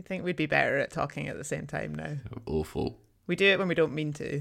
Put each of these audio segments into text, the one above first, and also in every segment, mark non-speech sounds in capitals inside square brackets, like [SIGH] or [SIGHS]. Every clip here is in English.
You think we'd be better at talking at the same time now? Awful. We do it when we don't mean to.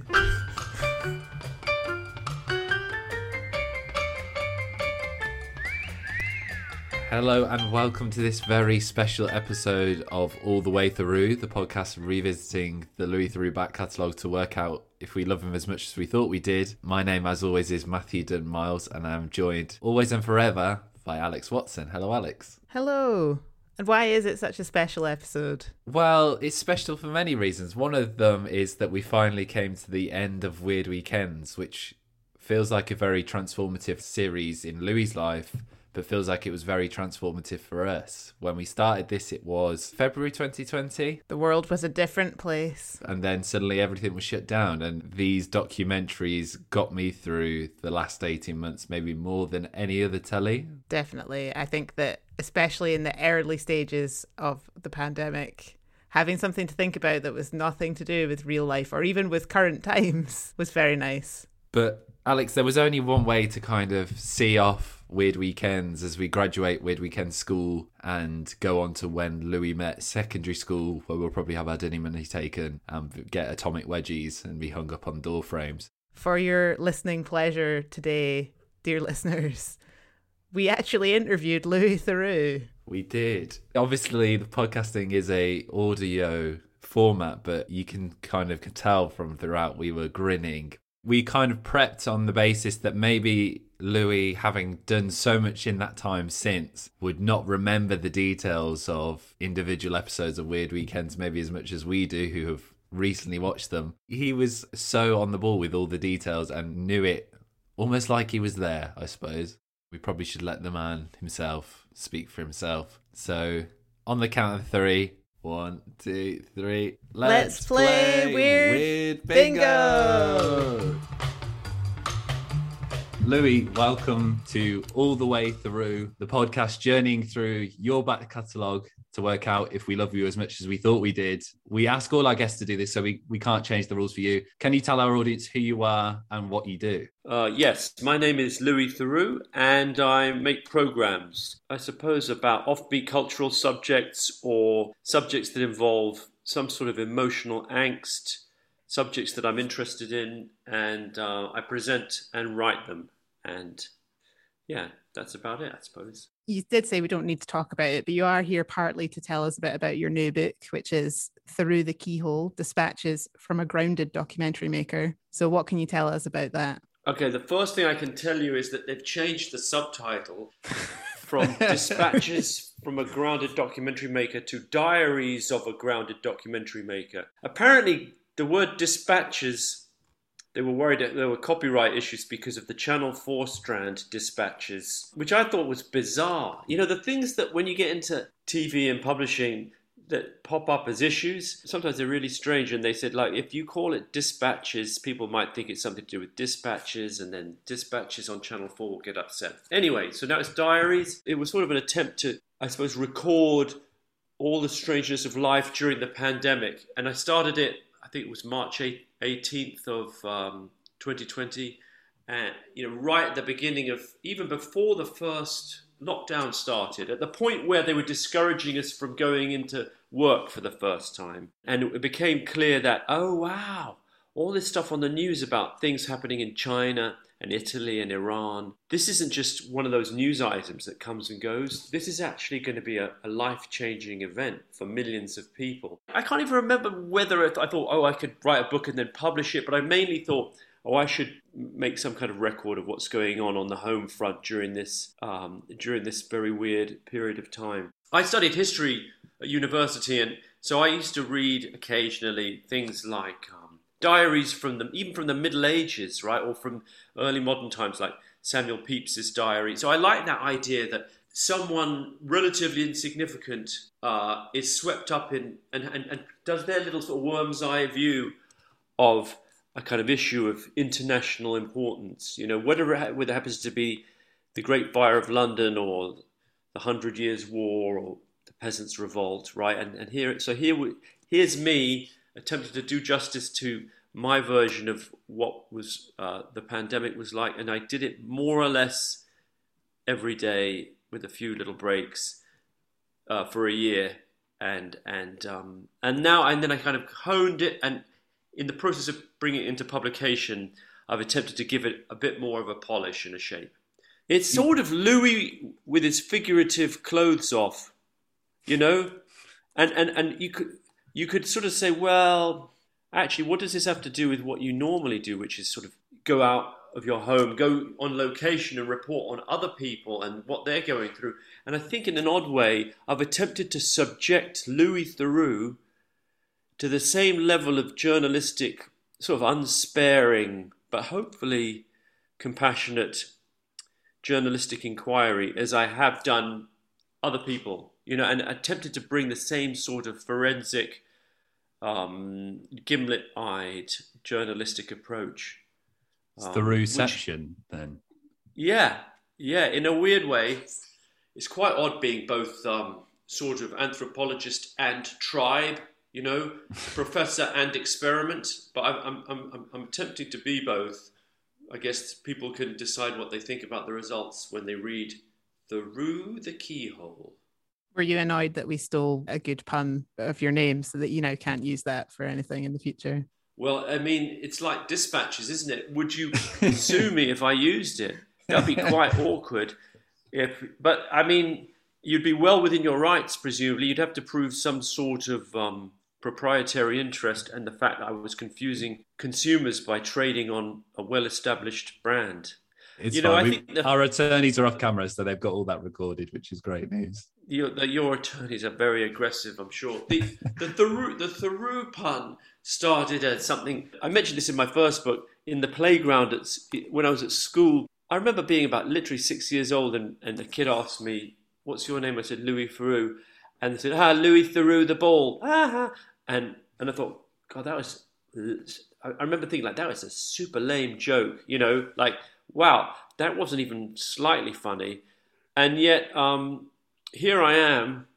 Hello and welcome to this very special episode of All the Way Through, the podcast revisiting the Louis Theroux back catalogue to work out if we love him as much as we thought we did. My name, as always, is Matthew Dunn Miles, and I'm joined always and forever by Alex Watson. Hello, Alex. Hello. And why is it such a special episode? Well, it's special for many reasons. One of them is that we finally came to the end of Weird Weekends, which feels like a very transformative series in Louis' life but feels like it was very transformative for us. When we started this, it was February 2020. The world was a different place. And then suddenly everything was shut down. And these documentaries got me through the last 18 months, maybe more than any other telly. Definitely. I think that, especially in the early stages of the pandemic, having something to think about that was nothing to do with real life or even with current [LAUGHS] times was very nice. But, Alex, there was only one way to kind of see off weird weekends as we graduate weird weekend school and go on to when Louis met secondary school where we'll probably have our dinner money taken and get atomic wedgies and be hung up on door frames. For your listening pleasure today, dear [LAUGHS] listeners, we actually interviewed Louis Theroux. We did. Obviously the podcasting is a audio format, but you can kind of tell from throughout we were grinning. We kind of prepped on the basis that maybe Louis, having done so much in that time since, would not remember the details of individual episodes of Weird Weekends maybe as much as we do, who have recently watched them. He was so on the ball with all the details and knew it almost like he was there, I suppose. We probably should let the man himself speak for himself. So, on the count of three, one, two, three. Let's, Let's play, play, Weird, weird bingo. bingo. Louis, welcome to All the Way Through, the podcast journeying through your back catalogue to work out if we love you as much as we thought we did. We ask all our guests to do this, so we, we can't change the rules for you. Can you tell our audience who you are and what you do? Uh, yes, my name is Louis Theroux, and I make programs, I suppose, about offbeat cultural subjects or subjects that involve some sort of emotional angst, subjects that I'm interested in, and uh, I present and write them. And yeah, that's about it, I suppose. You did say we don't need to talk about it, but you are here partly to tell us a bit about your new book, which is Theroux the Keyhole Dispatches from a Grounded Documentary Maker. So, what can you tell us about that? Okay, the first thing I can tell you is that they've changed the subtitle [LAUGHS] from Dispatches from a Grounded Documentary Maker to Diaries of a Grounded Documentary Maker. Apparently, the word dispatches they were worried that there were copyright issues because of the Channel 4 strand dispatches, which I thought was bizarre. You know, the things that when you get into TV and publishing that pop up as issues, sometimes they're really strange. And they said, like, if you call it dispatches, people might think it's something to do with dispatches, and then dispatches on Channel 4 will get upset. Anyway, so now it's diaries. It was sort of an attempt to, I suppose, record all the strangeness of life during the pandemic. And I started it, think it was March 8th 18th of um, 2020, and you know, right at the beginning of even before the first lockdown started, at the point where they were discouraging us from going into work for the first time, and it became clear that oh wow, all this stuff on the news about things happening in China and Italy and Iran. This isn't just one of those news items that comes and goes. This is actually going to be a, a life changing event for millions of people. I can't even remember whether I thought, oh, I could write a book and then publish it, but I mainly thought, oh, I should make some kind of record of what's going on on the home front during this um, during this very weird period of time. I studied history at university, and so I used to read occasionally things like diaries from them, even from the Middle Ages, right, or from early modern times, like Samuel Pepys's diary. So I like that idea that someone relatively insignificant uh, is swept up in and, and, and does their little sort of worm's eye view of a kind of issue of international importance. You know, whether whether it happens to be the Great Fire of London or the Hundred Years' War or the Peasants' Revolt, right? And and here, so here, here's me attempted to do justice to my version of what was uh, the pandemic was like, and I did it more or less every day with a few little breaks uh, for a year. and and um, and now and then I kind of honed it, and in the process of bringing it into publication, I've attempted to give it a bit more of a polish and a shape. It's sort of Louis with his figurative clothes off, you know, and and and you could you could sort of say, well, actually, what does this have to do with what you normally do, which is sort of go out of your home, go on location and report on other people and what they're going through. And I think in an odd way, I've attempted to subject Louis Theroux to the same level of journalistic, sort of unsparing, but hopefully compassionate journalistic inquiry as I have done other people, you know, and attempted to bring the same sort of forensic, um, gimlet eyed journalistic approach it's the Rooception, then. Yeah, yeah. In a weird way, it's quite odd being both um, sort of anthropologist and tribe, you know, [LAUGHS] professor and experiment. But I'm, I'm, I'm, I'm tempted to be both. I guess people can decide what they think about the results when they read Theroux the Keyhole. Were you annoyed that we stole a good pun of your name so that you now can't use that for anything in the future? Well, I mean, it's like dispatches, isn't it? Would you [LAUGHS] sue me if I used it? That'd be quite [LAUGHS] awkward. If, but I mean, you'd be well within your rights, presumably. You'd have to prove some sort of um, proprietary interest and the fact that I was confusing consumers by trading on a well-established brand. It's you know, fine. I think the, our attorneys are off camera, so they've got all that recorded, which is great news. Your, the, your attorneys are very aggressive, I'm sure. The the Theroux, the Theroux pun started as something. I mentioned this in my first book. In the playground at, when I was at school, I remember being about literally six years old, and, and a kid asked me, "What's your name?" I said, "Louis Theroux," and they said, "Ah, Louis Theroux the ball." Ah, and and I thought, God, that was. I remember thinking like that was a super lame joke, you know, like wow, that wasn't even slightly funny, and yet um, here I am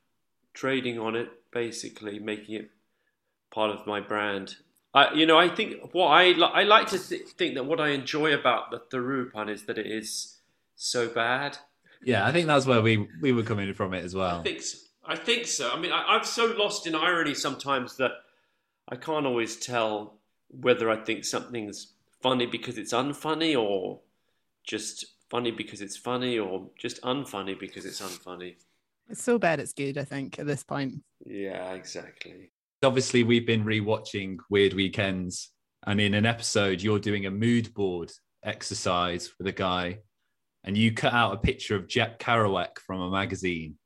trading on it, basically making it part of my brand. I, you know, I think what I li- I like to th- think that what I enjoy about the Theroux pun is that it is so bad. Yeah, I think that's where we we were coming from it as well. I think so. I think so. I mean, I, I'm so lost in irony sometimes that I can't always tell whether I think something's funny because it's unfunny or just funny because it's funny or just unfunny because it's unfunny. It's so bad it's good, I think, at this point. Yeah, exactly obviously we've been rewatching Weird Weekends, and in an episode, you're doing a mood board exercise with a guy, and you cut out a picture of Jack Kerouac from a magazine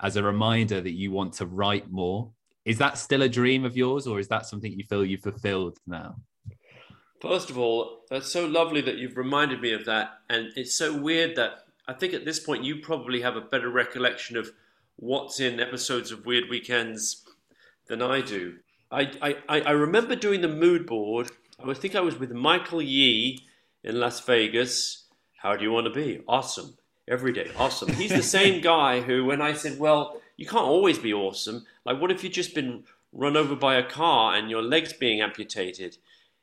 as a reminder that you want to write more. Is that still a dream of yours, or is that something you feel you've fulfilled now? First of all, that's so lovely that you've reminded me of that. And it's so weird that I think at this point you probably have a better recollection of what's in episodes of Weird Weekends than I do. I, I, I remember doing the mood board. I think I was with Michael Yee in Las Vegas. How do you want to be? Awesome. Every day. Awesome. He's the [LAUGHS] same guy who, when I said, well, you can't always be awesome. Like, what if you've just been run over by a car and your leg's being amputated?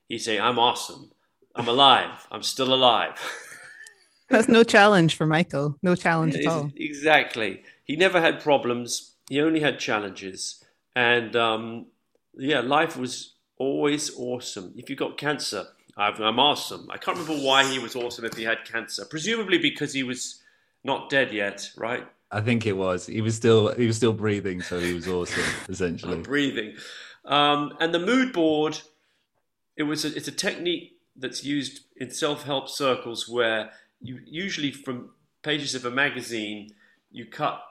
He'd say, I'm awesome. I'm alive. I'm still alive. [LAUGHS] That's no challenge for Michael. No challenge at all. Exactly. He never had problems. He only had challenges. And um, yeah, life was always awesome. If you got cancer, I'm awesome. I can't remember why he was awesome if he had cancer. Presumably because he was not dead yet, right? I think it was. He was still he was still breathing, so he was awesome. [LAUGHS] essentially, breathing. Um, and the mood board, it was a, it's a technique that's used in self help circles where you usually from pages of a magazine you cut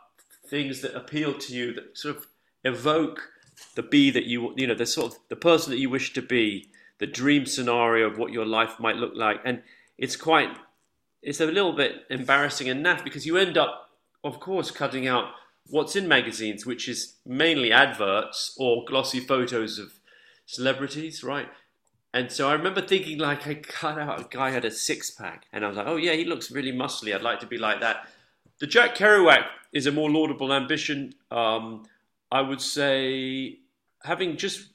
things that appeal to you that sort of evoke the be that you you know the sort of the person that you wish to be the dream scenario of what your life might look like. And it's quite it's a little bit embarrassing and naff because you end up of course cutting out what's in magazines which is mainly adverts or glossy photos of celebrities right and so I remember thinking like I cut out a guy had a six pack and I was like oh yeah he looks really muscly. I'd like to be like that. The Jack Kerouac is a more laudable ambition. Um, I would say, having just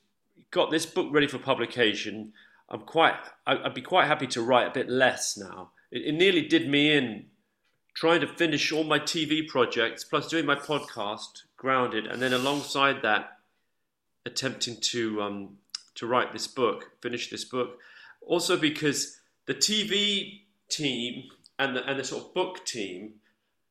got this book ready for publication, I'm quite, I'd be quite happy to write a bit less now. It, it nearly did me in trying to finish all my TV projects, plus doing my podcast, grounded, and then alongside that, attempting to um, to write this book, finish this book. Also because the TV team and the and the sort of book team,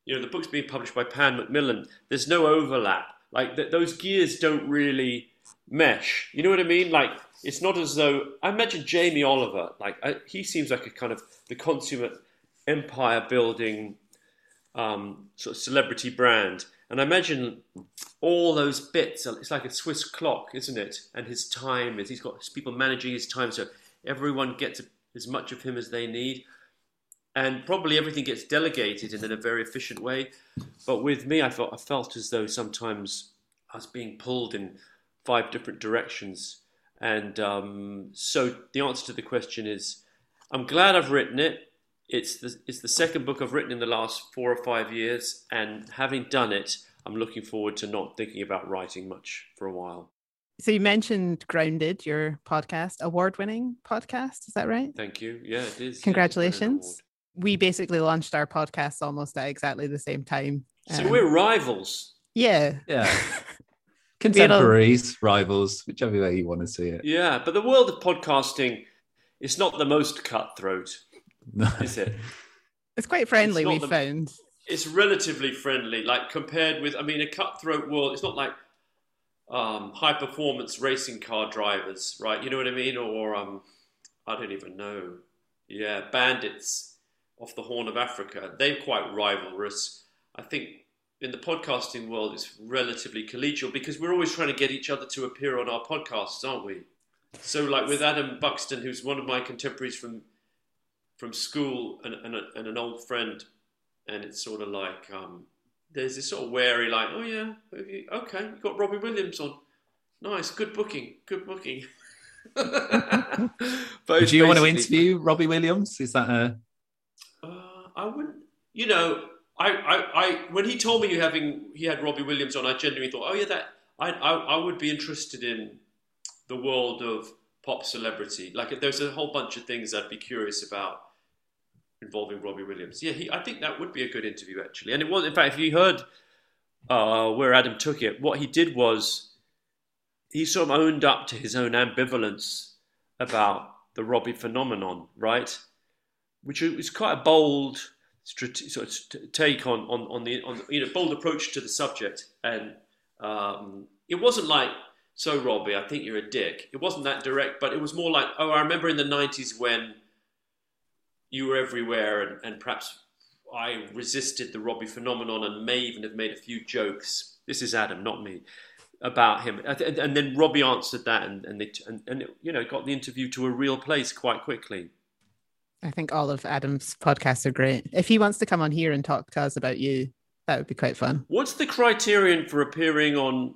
you know, the book's being published by Pan Macmillan. There's no overlap. Like th- those gears don't really mesh. You know what I mean? Like it's not as though I imagine Jamie Oliver. Like I, he seems like a kind of the consummate empire building um, sort of celebrity brand. And I imagine all those bits. It's like a Swiss clock, isn't it? And his time is he's got people managing his time, so everyone gets as much of him as they need. And probably everything gets delegated in a very efficient way. But with me, I felt I felt as though sometimes I was being pulled in five different directions. And um, so the answer to the question is, I'm glad I've written it. It's the it's the second book I've written in the last four or five years, and having done it, I'm looking forward to not thinking about writing much for a while. So you mentioned Grounded, your podcast, award-winning podcast. Is that right? Thank you. Yeah, it is. Congratulations. we basically launched our podcast almost at exactly the same time. So um, we're rivals. Yeah. Yeah. [LAUGHS] [LAUGHS] Contemporaries, rivals, whichever way you want to see it. Yeah, but the world of podcasting is not the most cutthroat. No. [LAUGHS] Is it? It's quite friendly, we the, found. It's relatively friendly, like compared with, I mean, a cutthroat world, it's not like um, high performance racing car drivers, right? You know what I mean? Or, um, I don't even know. Yeah, bandits off the Horn of Africa. They're quite rivalrous. I think in the podcasting world, it's relatively collegial because we're always trying to get each other to appear on our podcasts, aren't we? So, like with Adam Buxton, who's one of my contemporaries from from school and, and, a, and an old friend, and it's sort of like um, there's this sort of wary, like, oh yeah, okay, you got Robbie Williams on, nice, good booking, good booking. [LAUGHS] but Do you want to interview Robbie Williams? Is that a? Uh, I wouldn't. You know, I, I, I, when he told me you having he had Robbie Williams on, I genuinely thought, oh yeah, that I, I, I would be interested in the world of pop celebrity. Like, there's a whole bunch of things I'd be curious about involving Robbie Williams. Yeah, he, I think that would be a good interview actually. And it was, in fact, if you heard uh, where Adam took it, what he did was he sort of owned up to his own ambivalence about the Robbie phenomenon, right? Which was quite a bold sort of take on, on, on the on you know bold approach to the subject, and um, it wasn't like so Robbie, I think you're a dick. It wasn't that direct, but it was more like, oh, I remember in the '90s when you were everywhere, and, and perhaps I resisted the Robbie phenomenon and may even have made a few jokes. This is Adam, not me, about him. And then Robbie answered that, and and, they, and, and it, you know got the interview to a real place quite quickly. I think all of Adam's podcasts are great. If he wants to come on here and talk to us about you, that would be quite fun. What's the criterion for appearing on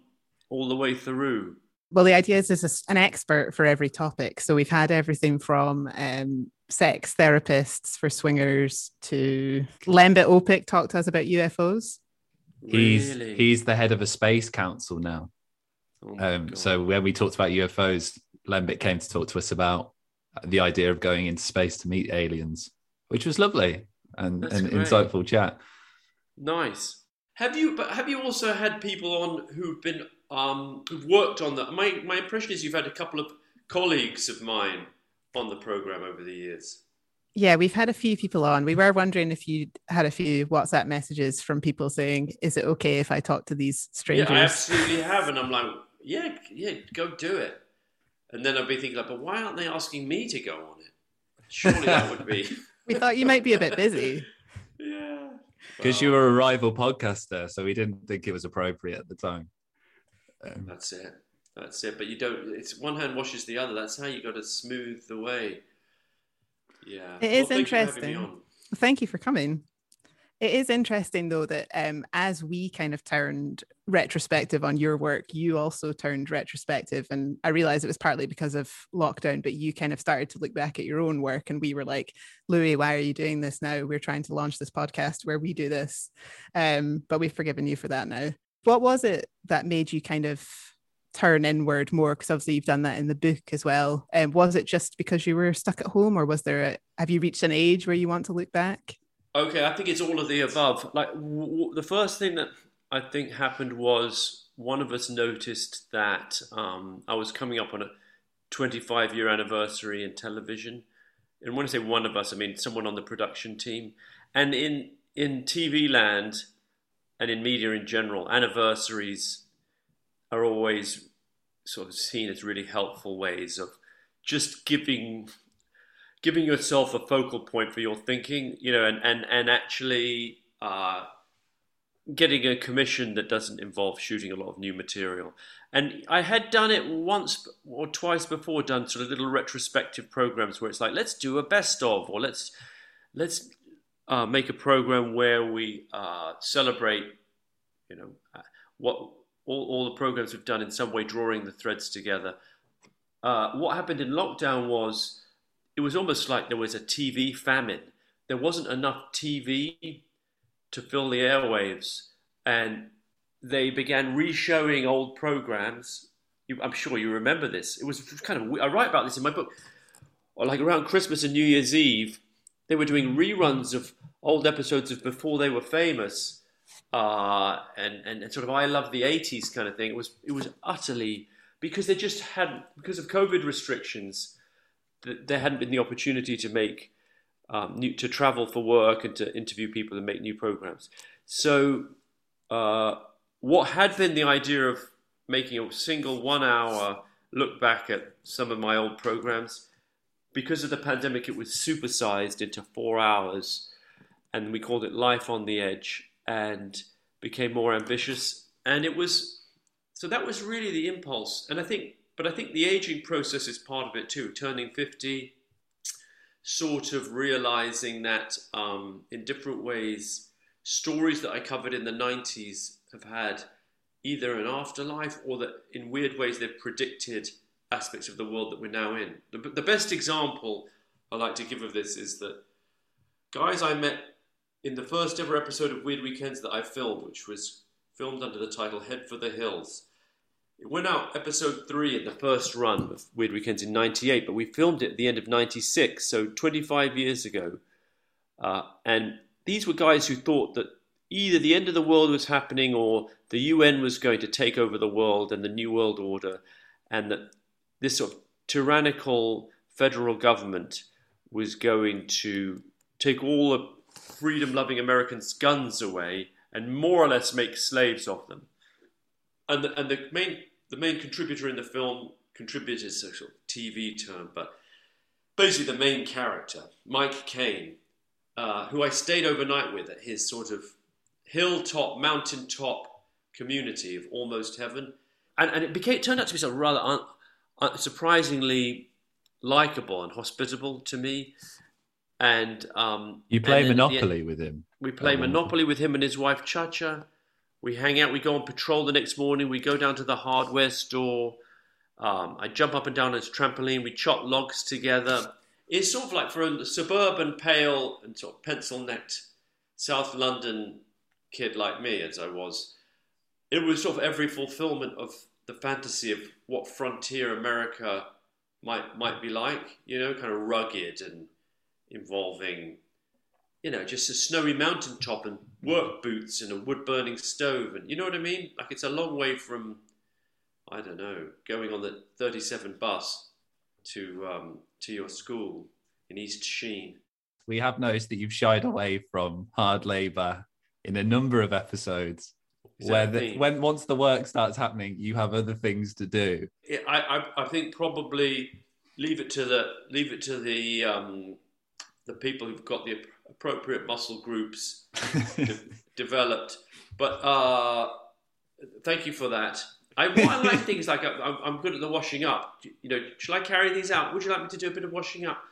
all the way through? Well, the idea is there's an expert for every topic. So we've had everything from um, sex therapists for swingers to Lembit Öpik talked to us about UFOs. He's really? he's the head of a space council now. Oh um, so when we talked about UFOs, Lembit came to talk to us about the idea of going into space to meet aliens, which was lovely and an insightful chat. Nice. Have you? But have you also had people on who've been um, who've worked on that? My my impression is you've had a couple of colleagues of mine on the program over the years? Yeah, we've had a few people on. We were wondering if you had a few WhatsApp messages from people saying, "Is it okay if I talk to these strangers?" Yeah, I absolutely have, and I'm like, "Yeah, yeah, go do it." And then I'd be thinking, like, "But why aren't they asking me to go on it? Surely that would be." [LAUGHS] [LAUGHS] we thought you might be a bit busy. yeah, because well, you were a rival podcaster, so we didn't think it was appropriate at the time. Um, that's it. That's it. But you don't. It's one hand washes the other. That's how you got to smooth the way. Yeah, it is well, interesting. Thank you for coming. It is interesting though that um, as we kind of turned retrospective on your work, you also turned retrospective, and I realized it was partly because of lockdown. But you kind of started to look back at your own work, and we were like, "Louis, why are you doing this now? We're trying to launch this podcast where we do this." Um, but we've forgiven you for that now. What was it that made you kind of turn inward more because obviously you've done that in the book as well and um, was it just because you were stuck at home or was there a have you reached an age where you want to look back okay i think it's all of the above like w- w- the first thing that I think happened was one of us noticed that um, I was coming up on a 25 year anniversary in television. And when I say one of us, I mean someone on the production team. And in, in TV land and in media in general, anniversaries are always sort of seen as really helpful ways of just giving giving yourself a focal point for your thinking, you know, and and and actually uh, getting a commission that doesn't involve shooting a lot of new material. And I had done it once or twice before, done sort of little retrospective programs where it's like, let's do a best of, or let's let's uh, make a program where we uh, celebrate, you know, uh, what all, all the programs we've done in some way, drawing the threads together. Uh, what happened in lockdown was it was almost like there was a TV famine. There wasn't enough TV to fill the airwaves, and they began re-showing old programs. You, I'm sure you remember this. It was kind of I write about this in my book. Like around Christmas and New Year's Eve, they were doing reruns of old episodes of Before They Were Famous, uh, and, and, and sort of I Love the '80s kind of thing. It was it was utterly because they just had because of COVID restrictions, there hadn't been the opportunity to make um, new, to travel for work and to interview people and make new programs. So, uh, what had been the idea of making a single one hour look back at some of my old programs, because of the pandemic, it was supersized into four hours, and we called it Life on the Edge, and became more ambitious. And it was so that was really the impulse. And I think, but I think the aging process is part of it too. Turning fifty sort of realizing that um, in different ways, stories that I covered in the 90s have had either an afterlife or that in weird ways they've predicted aspects of the world that we're now in. The, the best example I like to give of this is that guys I met in the first ever episode of Weird Weekends that I filmed, which was filmed under the title Head for the Hills, it went out episode three in the first run of Weird Weekends in '98, but we filmed it at the end of '96, so 25 years ago. Uh, and these were guys who thought that either the end of the world was happening or the UN was going to take over the world and the New World Order, and that this sort of tyrannical federal government was going to take all the freedom loving Americans' guns away and more or less make slaves of them. And the, and the main the main contributor in the film, contributed a sort of TV term, but basically the main character, Mike Caine, uh, who I stayed overnight with at his sort of hilltop, mountaintop community of almost heaven. And, and it became, turned out to be of rather un, surprisingly likable and hospitable to me. And um, you play Monopoly with him. We play. Monopoly with him and his wife Chacha. We hang out, we go on patrol the next morning, we go down to the hardware store. Um, I jump up and down on his trampoline, we chop logs together. It's sort of like for a suburban, pale, and sort of pencil necked South London kid like me, as I was. It was sort of every fulfillment of the fantasy of what frontier America might might be like, you know, kind of rugged and involving you know, just a snowy mountaintop and work boots and a wood burning stove. And you know what I mean? Like it's a long way from, I don't know, going on the 37 bus to, um, to your school in East Sheen. We have noticed that you've shied away from hard labour in a number of episodes. Where the, when once the work starts happening, you have other things to do. I, I, I think probably leave it to the leave it to the um, the people who've got the appropriate muscle groups de- [LAUGHS] developed. But uh, thank you for that. I, I like [LAUGHS] things like I'm, I'm, good at the washing up. You know, shall I carry these out? Would you like me to do a bit of washing up?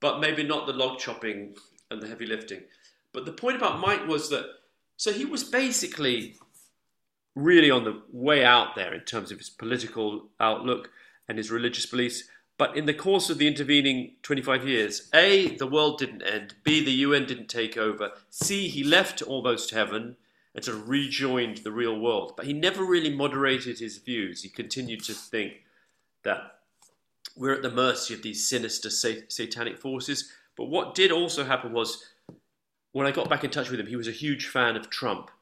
But maybe not the log chopping and the heavy lifting. But the point about Mike was that so he was basically really on the way out there in terms of his political outlook and his religious beliefs. But in the course of the intervening 25 years, A, the world didn't end, B, the UN didn't take over, C, he left almost heaven and sort of rejoined the real world. But he never really moderated his views. He continued to think that we're at the mercy of these sinister satanic forces. But what did also happen was when I got back in touch with him, he was a huge fan of Trump.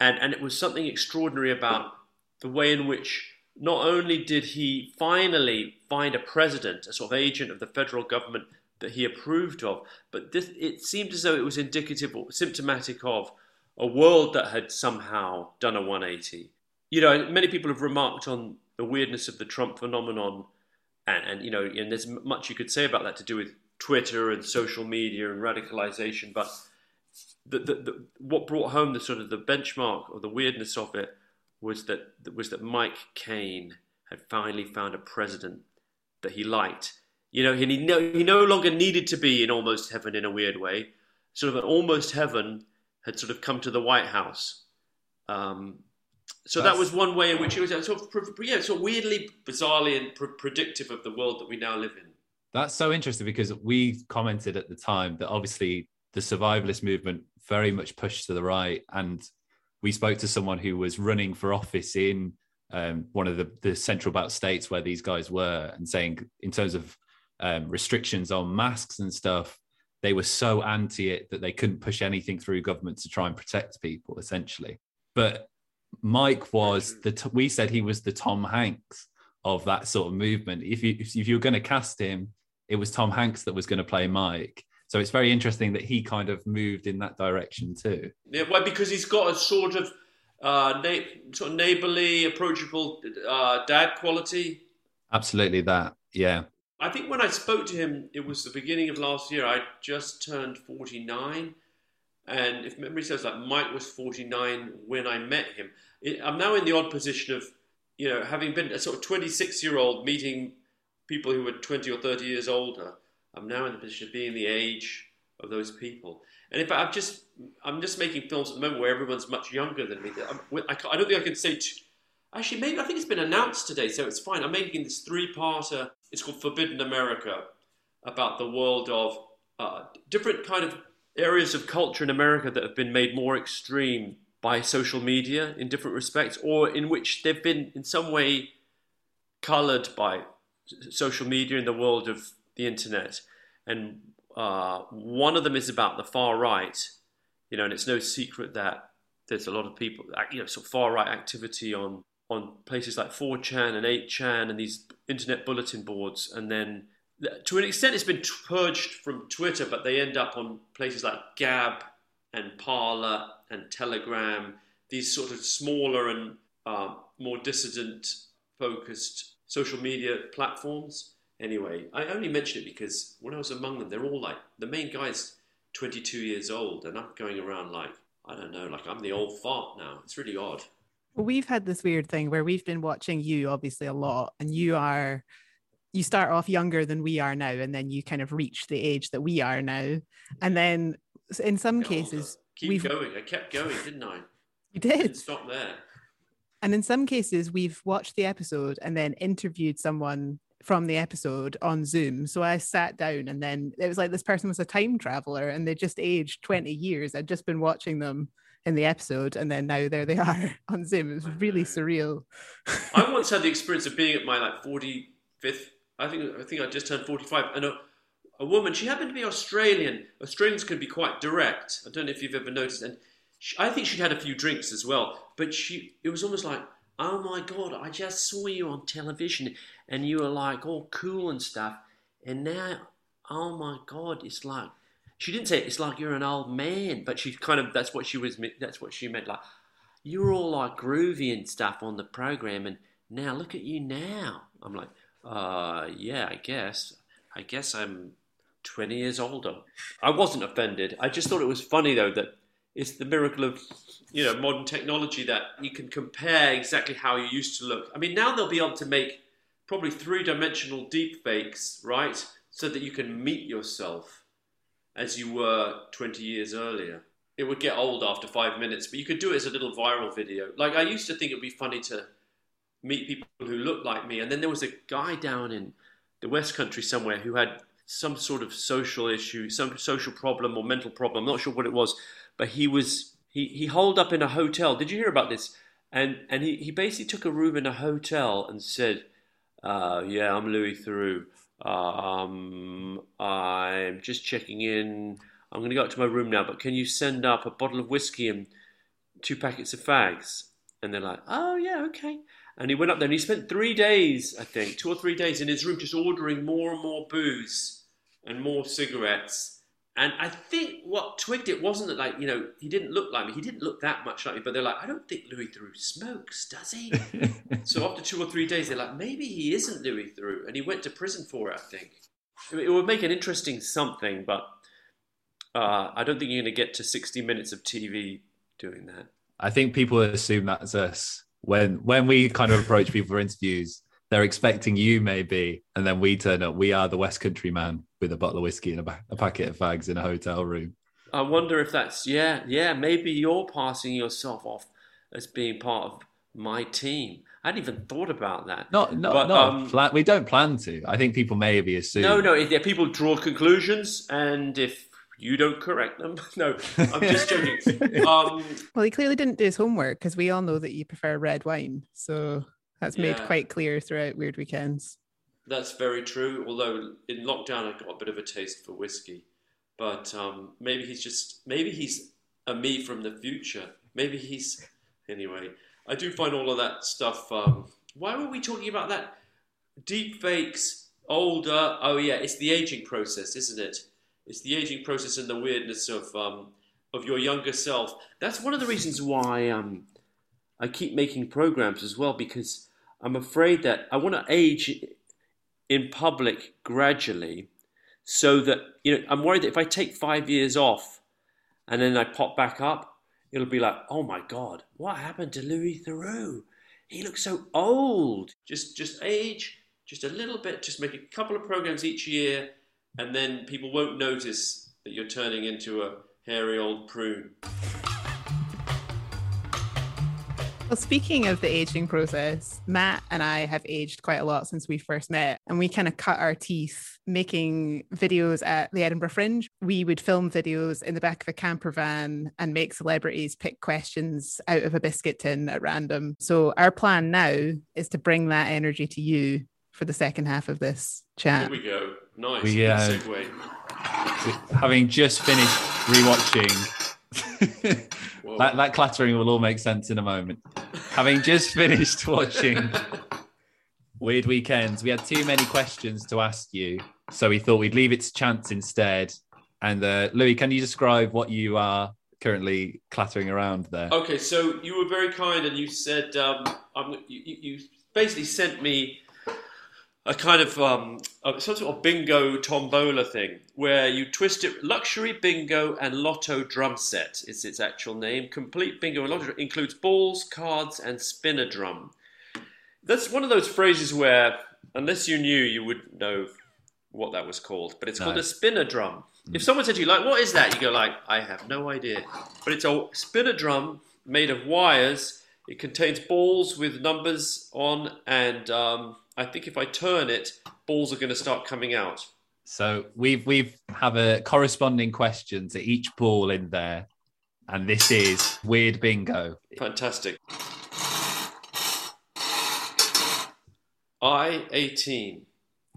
And and it was something extraordinary about the way in which not only did he finally find a president, a sort of agent of the federal government that he approved of, but this, it seemed as though it was indicative or symptomatic of a world that had somehow done a 180. You know, many people have remarked on the weirdness of the Trump phenomenon, and, and you know, and there's much you could say about that to do with Twitter and social media and radicalization, but the, the, the, what brought home the sort of the benchmark or the weirdness of it was that was that Mike Cain had finally found a president that he liked. You know, and he no, he no longer needed to be in almost heaven in a weird way. Sort of an almost heaven had sort of come to the White House. Um, so That's... that was one way in which it was sort of yeah, sort of weirdly, bizarrely, and pre- predictive of the world that we now live in. That's so interesting because we commented at the time that obviously the survivalist movement very much pushed to the right, and we spoke to someone who was running for office in um, one of the, the central belt states where these guys were, and saying in terms of um, restrictions on masks and stuff, they were so anti it that they couldn't push anything through government to try and protect people, essentially. But Mike was the we said he was the Tom Hanks of that sort of movement. If you if you were going to cast him, it was Tom Hanks that was going to play Mike. So it's very interesting that he kind of moved in that direction too. Yeah, well, because he's got a sort of uh, na- sort of neighborly, approachable uh, dad quality. Absolutely, that. Yeah. I think when I spoke to him, it was the beginning of last year. I just turned 49. And if memory serves, like Mike was 49 when I met him. I'm now in the odd position of, you know, having been a sort of 26 year old meeting people who were 20 or 30 years older. I'm now in the position of being the age of those people. And in fact, I'm just I'm just making films at the moment where everyone's much younger than me. I, I don't think I can say. actually, maybe I think it's been announced today, so it's fine. I'm making this three-parter. It's called Forbidden America, about the world of uh, different kind of areas of culture in America that have been made more extreme by social media in different respects, or in which they've been in some way coloured by social media in the world of the internet. And uh, one of them is about the far right, you know, and it's no secret that there's a lot of people, you know, sort of far right activity on on places like 4chan and 8chan and these internet bulletin boards, and then to an extent it's been purged from Twitter, but they end up on places like Gab and Parler and Telegram, these sort of smaller and uh, more dissident focused social media platforms. Anyway, I only mention it because when I was among them, they're all like the main guy's 22 years old, and I'm going around like I don't know, like I'm the old fart now. It's really odd. Well, we've had this weird thing where we've been watching you obviously a lot, and you are you start off younger than we are now, and then you kind of reach the age that we are now, and then in some cases keep we've... going. I kept going, didn't I? You did. stop there. And in some cases, we've watched the episode and then interviewed someone from the episode on Zoom. So I sat down and then it was like this person was a time traveler and they just aged 20 years. I'd just been watching them in the episode and then now there they [LAUGHS] are on Zoom. It was really surreal. I [LAUGHS] once had the experience of being at my like 45th, I think I think I just turned 45 and a, a woman, she happened to be Australian. Australians can be quite direct. I don't know if you've ever noticed and she, I think she'd had a few drinks as well, but she it was almost like oh my god, I just saw you on television and you were like all cool and stuff, and now, oh my god, it's like she didn't say it, it's like you're an old man, but she kind of that's what she was that's what she meant like you're all like groovy and stuff on the program, and now look at you now. I'm like, uh, yeah, I guess, I guess I'm 20 years older. I wasn't offended. I just thought it was funny though that it's the miracle of you know modern technology that you can compare exactly how you used to look. I mean, now they'll be able to make probably three-dimensional deep fakes, right, so that you can meet yourself as you were 20 years earlier. It would get old after five minutes, but you could do it as a little viral video. Like I used to think it would be funny to meet people who looked like me, and then there was a guy down in the West Country somewhere who had some sort of social issue, some social problem or mental problem. I'm not sure what it was, but he was he he holed up in a hotel. Did you hear about this? And and he, he basically took a room in a hotel and said, uh, "Yeah, I'm Louis Theroux. Um, I'm just checking in. I'm going to go up to my room now, but can you send up a bottle of whiskey and two packets of fags. And they're like, oh, yeah, okay. And he went up there and he spent three days, I think, two or three days in his room just ordering more and more booze and more cigarettes. And I think what twigged it wasn't that, like, you know, he didn't look like me. He didn't look that much like me. But they're like, I don't think Louis Theroux smokes, does he? [LAUGHS] so after two or three days, they're like, maybe he isn't Louis Theroux. And he went to prison for it, I think. It would make an interesting something, but uh, I don't think you're going to get to 60 minutes of TV doing that. I think people assume that's us when when we kind of approach people for interviews. They're expecting you maybe, and then we turn up. We are the West Country man with a bottle of whiskey and a, a packet of fags in a hotel room. I wonder if that's yeah, yeah. Maybe you're passing yourself off as being part of my team. I hadn't even thought about that. Not, not, but, not. Um, plan, we don't plan to. I think people maybe assume. No, no. If people draw conclusions, and if you don't correct them. [LAUGHS] No, I'm [LAUGHS] just joking. Um, well, he clearly didn't do his homework because we all know that you prefer red wine. So that's made yeah, quite clear throughout Weird Weekends. That's very true. Although in lockdown, I got a bit of a taste for whiskey. But um, maybe he's just, maybe he's a me from the future. Maybe he's, anyway, I do find all of that stuff. Um, why were we talking about that? Deep fakes, older. Oh, yeah, it's the aging process, isn't it? It's the aging process and the weirdness of um, of your younger self. That's one of the reasons why um, I keep making programs as well because I'm afraid that I want to age in public gradually, so that you know I'm worried that if I take five years off and then I pop back up, it'll be like, oh my god, what happened to Louis Theroux? He looks so old. Just just age just a little bit. Just make a couple of programs each year and then people won't notice that you're turning into a hairy old prune. Well, speaking of the aging process, Matt and I have aged quite a lot since we first met, and we kind of cut our teeth making videos at the Edinburgh Fringe. We would film videos in the back of a camper van and make celebrities pick questions out of a biscuit tin at random. So, our plan now is to bring that energy to you for the second half of this chat. Here we go. Nice. We, uh, segue. Having just finished rewatching, that, that clattering will all make sense in a moment. having just finished [LAUGHS] watching Weird Weekends, we had too many questions to ask you, so we thought we'd leave it to chance instead. And uh, Louis, can you describe what you are currently clattering around there? Okay, so you were very kind and you said um, you, you basically sent me a kind of um, a, some sort of bingo tombola thing where you twist it. Luxury bingo and lotto drum set is its actual name. Complete bingo and lotto includes balls, cards, and spinner drum. That's one of those phrases where, unless you knew, you would know what that was called. But it's no. called a spinner drum. Mm. If someone said to you, like, what is that? You go like, I have no idea. But it's a spinner drum made of wires. It contains balls with numbers on and um, I think if I turn it, balls are going to start coming out. So we've we've have a corresponding question to each ball in there, and this is weird bingo. Fantastic. I eighteen.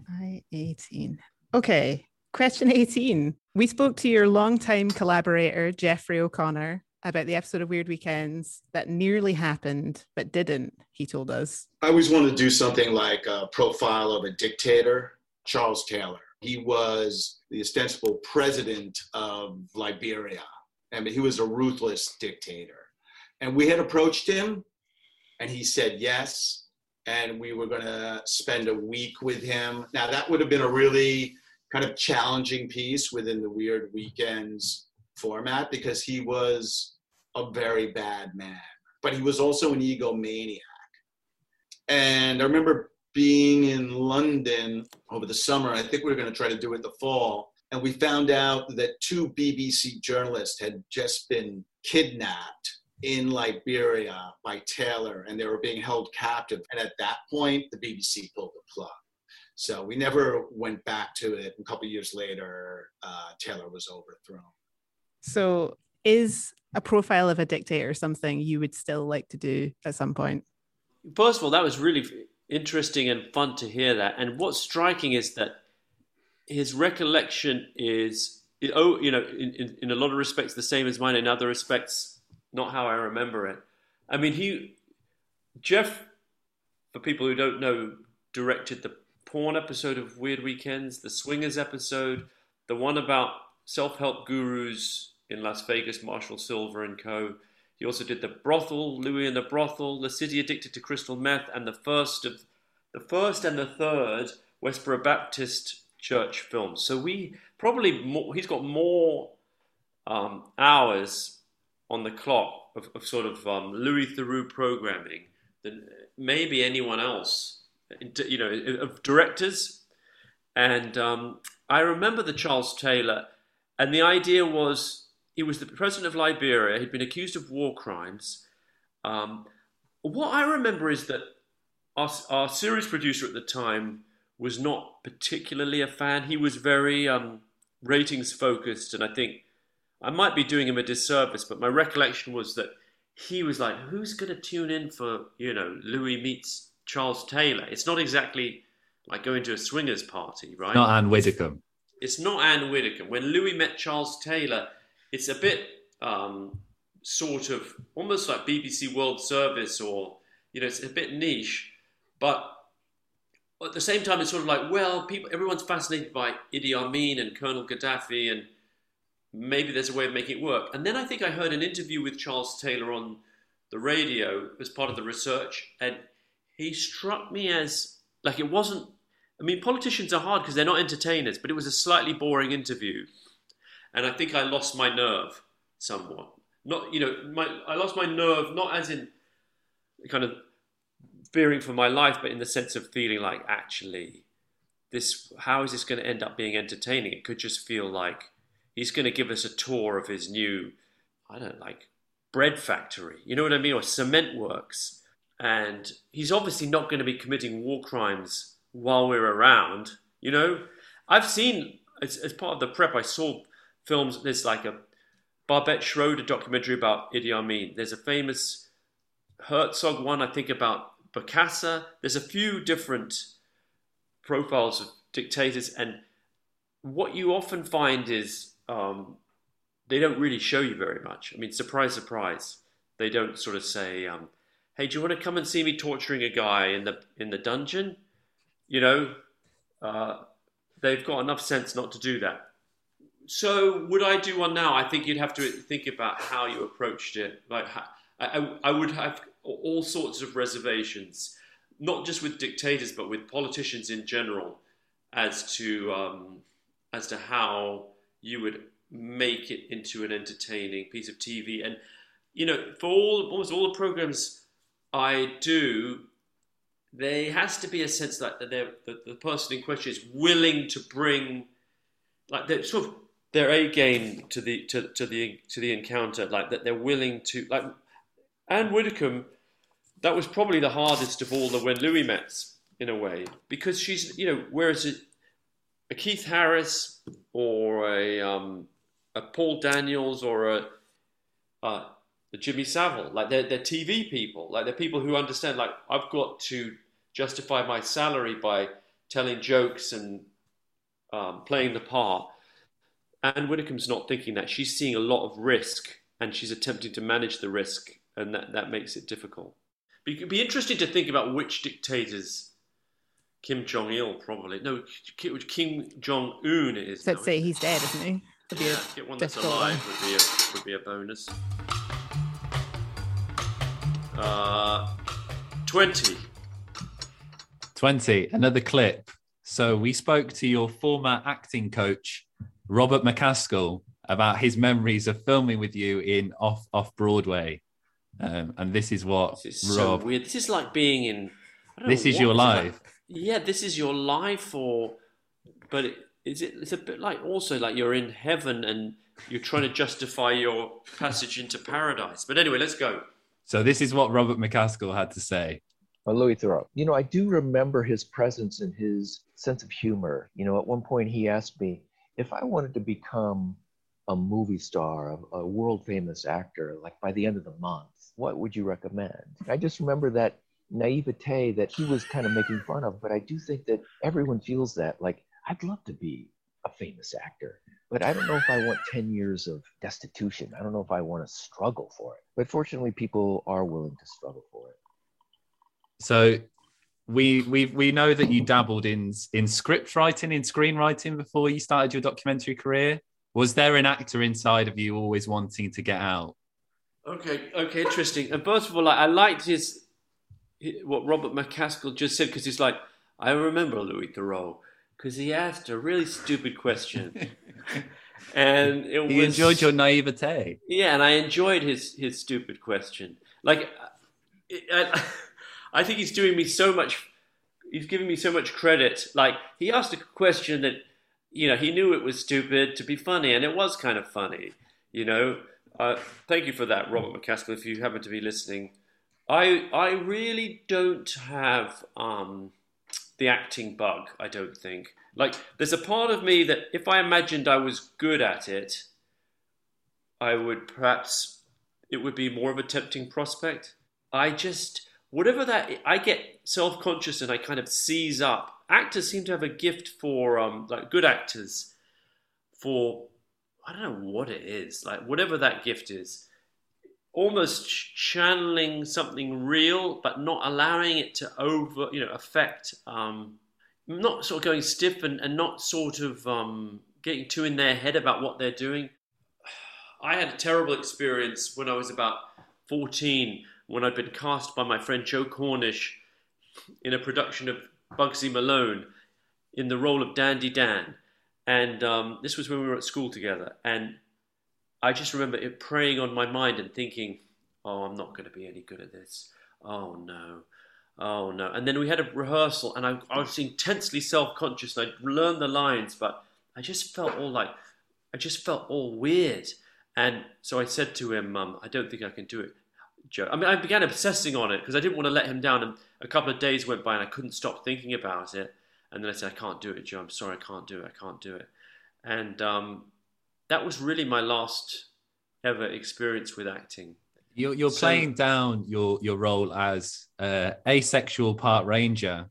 I eighteen. Okay. Question eighteen. We spoke to your longtime collaborator Jeffrey O'Connor about the episode of Weird Weekends that nearly happened but didn't, he told us. I always wanted to do something like a profile of a dictator, Charles Taylor. He was the ostensible president of Liberia. I mean, he was a ruthless dictator. And we had approached him, and he said yes. And we were going to spend a week with him. Now, that would have been a really kind of challenging piece within the Weird Weekends format because he was a very bad man, but he was also an egomaniac. And I remember being in London over the summer. I think we were going to try to do it the fall. And we found out that two BBC journalists had just been kidnapped in Liberia by Taylor and they were being held captive. And at that point, the BBC pulled the plug. So we never went back to it. A couple years later, uh, Taylor was overthrown. So, is a profile of a dictator something you would still like to do at some point? First of all, that was really interesting and fun to hear that. And what's striking is that his recollection is, oh, you know, in, in, in a lot of respects the same as mine. In other respects, not how I remember it. I mean, he, Jeff, for people who don't know, directed the porn episode of Weird Weekends, the Swingers episode, the one about self help gurus in Las Vegas, Marshall Sylver and co. He also did the brothel, Louis and the brothel, the city addicted to crystal meth, and the first of the first and the third Westboro Baptist Church films. So we probably more, he's got more um, hours on the clock of, of sort of um, Louis Theroux programming than maybe anyone else. You know, of directors. And um, I remember the Charles Taylor, and the idea was he was the president of Liberia. He'd been accused of war crimes. Um, what I remember is that our, our, series producer at the time was not particularly a fan. He was very um, ratings focused, and I think I might be doing him a disservice, but my recollection was that he was like, "Who's going to tune in for you know Louis meets Charles Taylor?" It's not exactly like going to a swingers party, right? Not Anne Widdecombe. It's not Anne Widdecombe. When Louis met Charles Taylor, it's a bit um, sort of almost like BBC World Service or you know it's a bit niche, but at the same time it's sort of like well people everyone's fascinated by Idi Amin and Colonel Gaddafi and maybe there's a way of making it work. And then I think I heard an interview with Charles Taylor on the radio as part of the research, and he struck me as like it wasn't. I mean, politicians are hard because they're not entertainers, but it was a slightly boring interview and I think I lost my nerve somewhat. Not, you know, my I lost my nerve not as in kind of fearing for my life, but in the sense of feeling like actually, this how is this going to end up being entertaining? It could just feel like he's going to give us a tour of his new, I don't know, like bread factory. You know what I mean, or cement works. And he's obviously not going to be committing war crimes while we're around. You know, I've seen as, as part of the prep, I saw films. There's like a Barbet Schroeder documentary about Idi Amin. There's a famous Herzog one, I think, about Bokassa. There's a few different profiles of dictators, and what you often find is um, they don't really show you very much. I mean, surprise, surprise, they don't sort of say, um, "Hey, do you want to come and see me torturing a guy in the in the dungeon?" You know, uh, they've got enough sense not to do that. So would I do one now? I think you'd have to think about how you approached it. Like I, I would have all sorts of reservations, not just with dictators, but with politicians in general, as to um, as to how you would make it into an entertaining piece of TV. And you know, for all almost all the programs I do, there has to be a sense that the, the person in question is willing to bring, like, they're sort of their A game to the to, to the to the encounter, like that they're willing to like Anne Widdecombe, that was probably the hardest of all the when Louis Mets in a way because she's you know whereas a, a Keith Harris or a um, a Paul Daniels or a, a Jimmy Savile like they're they're TV people like they're people who understand like I've got to justify my salary by telling jokes and um, playing the part Anne Widdecombe's not thinking that. She's seeing a lot of risk and she's attempting to manage the risk, and that, that makes it difficult. But it could be interesting to think about which dictators Kim Jong il probably. No, Kim Jong Un is. Let's say he's dead, isn't he? Yeah, get one that's alive would be a, would be a bonus. Uh, 20. 20. Another clip. So we spoke to your former acting coach, Robert McCaskill about his memories of filming with you in off off Broadway. Um, and this is what this is Rob. So weird. This is like being in. This is your life. yeah, this is your life, or but it, is it? It's a bit like also like you're in heaven and you're trying to justify your passage into paradise. But anyway, let's go. So this is what Robert McCaskill had to say. Well, Louis Theroux. You know, I do remember his presence and his sense of humor. You know, at one point he asked me, if I wanted to become a movie star, a, a world famous actor, like by the end of the month, what would you recommend? I just remember that naivete that he was kind of making fun of, but I do think that everyone feels that. Like, I'd love to be a famous actor. But I don't know if I want 10 years of destitution. I don't know if I want to struggle for it. But fortunately, people are willing to struggle for it. So we we we know that you dabbled in in script writing, in screenwriting before you started your documentary career. Was there an actor inside of you always wanting to get out? Okay, okay, interesting. And first of all, I liked his what Robert McCaskill just said because he's like, I remember Louis Theroux because he asked a really stupid question, [LAUGHS] and it he was, enjoyed your naivete. Yeah, and I enjoyed his his stupid question. Like, I, I think he's doing me so much. He's giving me so much credit. Like he asked a question that, you know, he knew it was stupid to be funny, and it was kind of funny. You know, uh, thank you for that, Robert McCaskill. If you happen to be listening, I I really don't have um, the acting bug. I don't think. Like, there's a part of me that if I imagined I was good at it, I would perhaps it would be more of a tempting prospect. I just whatever that I get self conscious and I kind of seize up. Actors seem to have a gift for um, like good actors for I don't know what it is like whatever that gift is almost channeling something real, but not allowing it to over, you know, affect, um, not sort of going stiff and, and not sort of um, getting too in their head about what they're doing. [SIGHS] I had a terrible experience when I was about 14 when I'd been cast by my friend Joe Cornish in a production of Bugsy Malone in the role of Dandy Dan. And um, this was when we were at school together. And I just remember it preying on my mind and thinking, oh, I'm not going to be any good at this. Oh, no. Oh, no. And then we had a rehearsal, and I, I was intensely self conscious, and I learned the lines, but I just felt all like, I just felt all weird. And so I said to him, um, I don't think I can do it. Joe. I mean, I began obsessing on it because I didn't want to let him down. And a couple of days went by and I couldn't stop thinking about it. And then I said, I can't do it, Joe. I'm sorry, I can't do it. I can't do it. And um, that was really my last ever experience with acting. You're, you're so, playing down your, your role as uh, asexual park ranger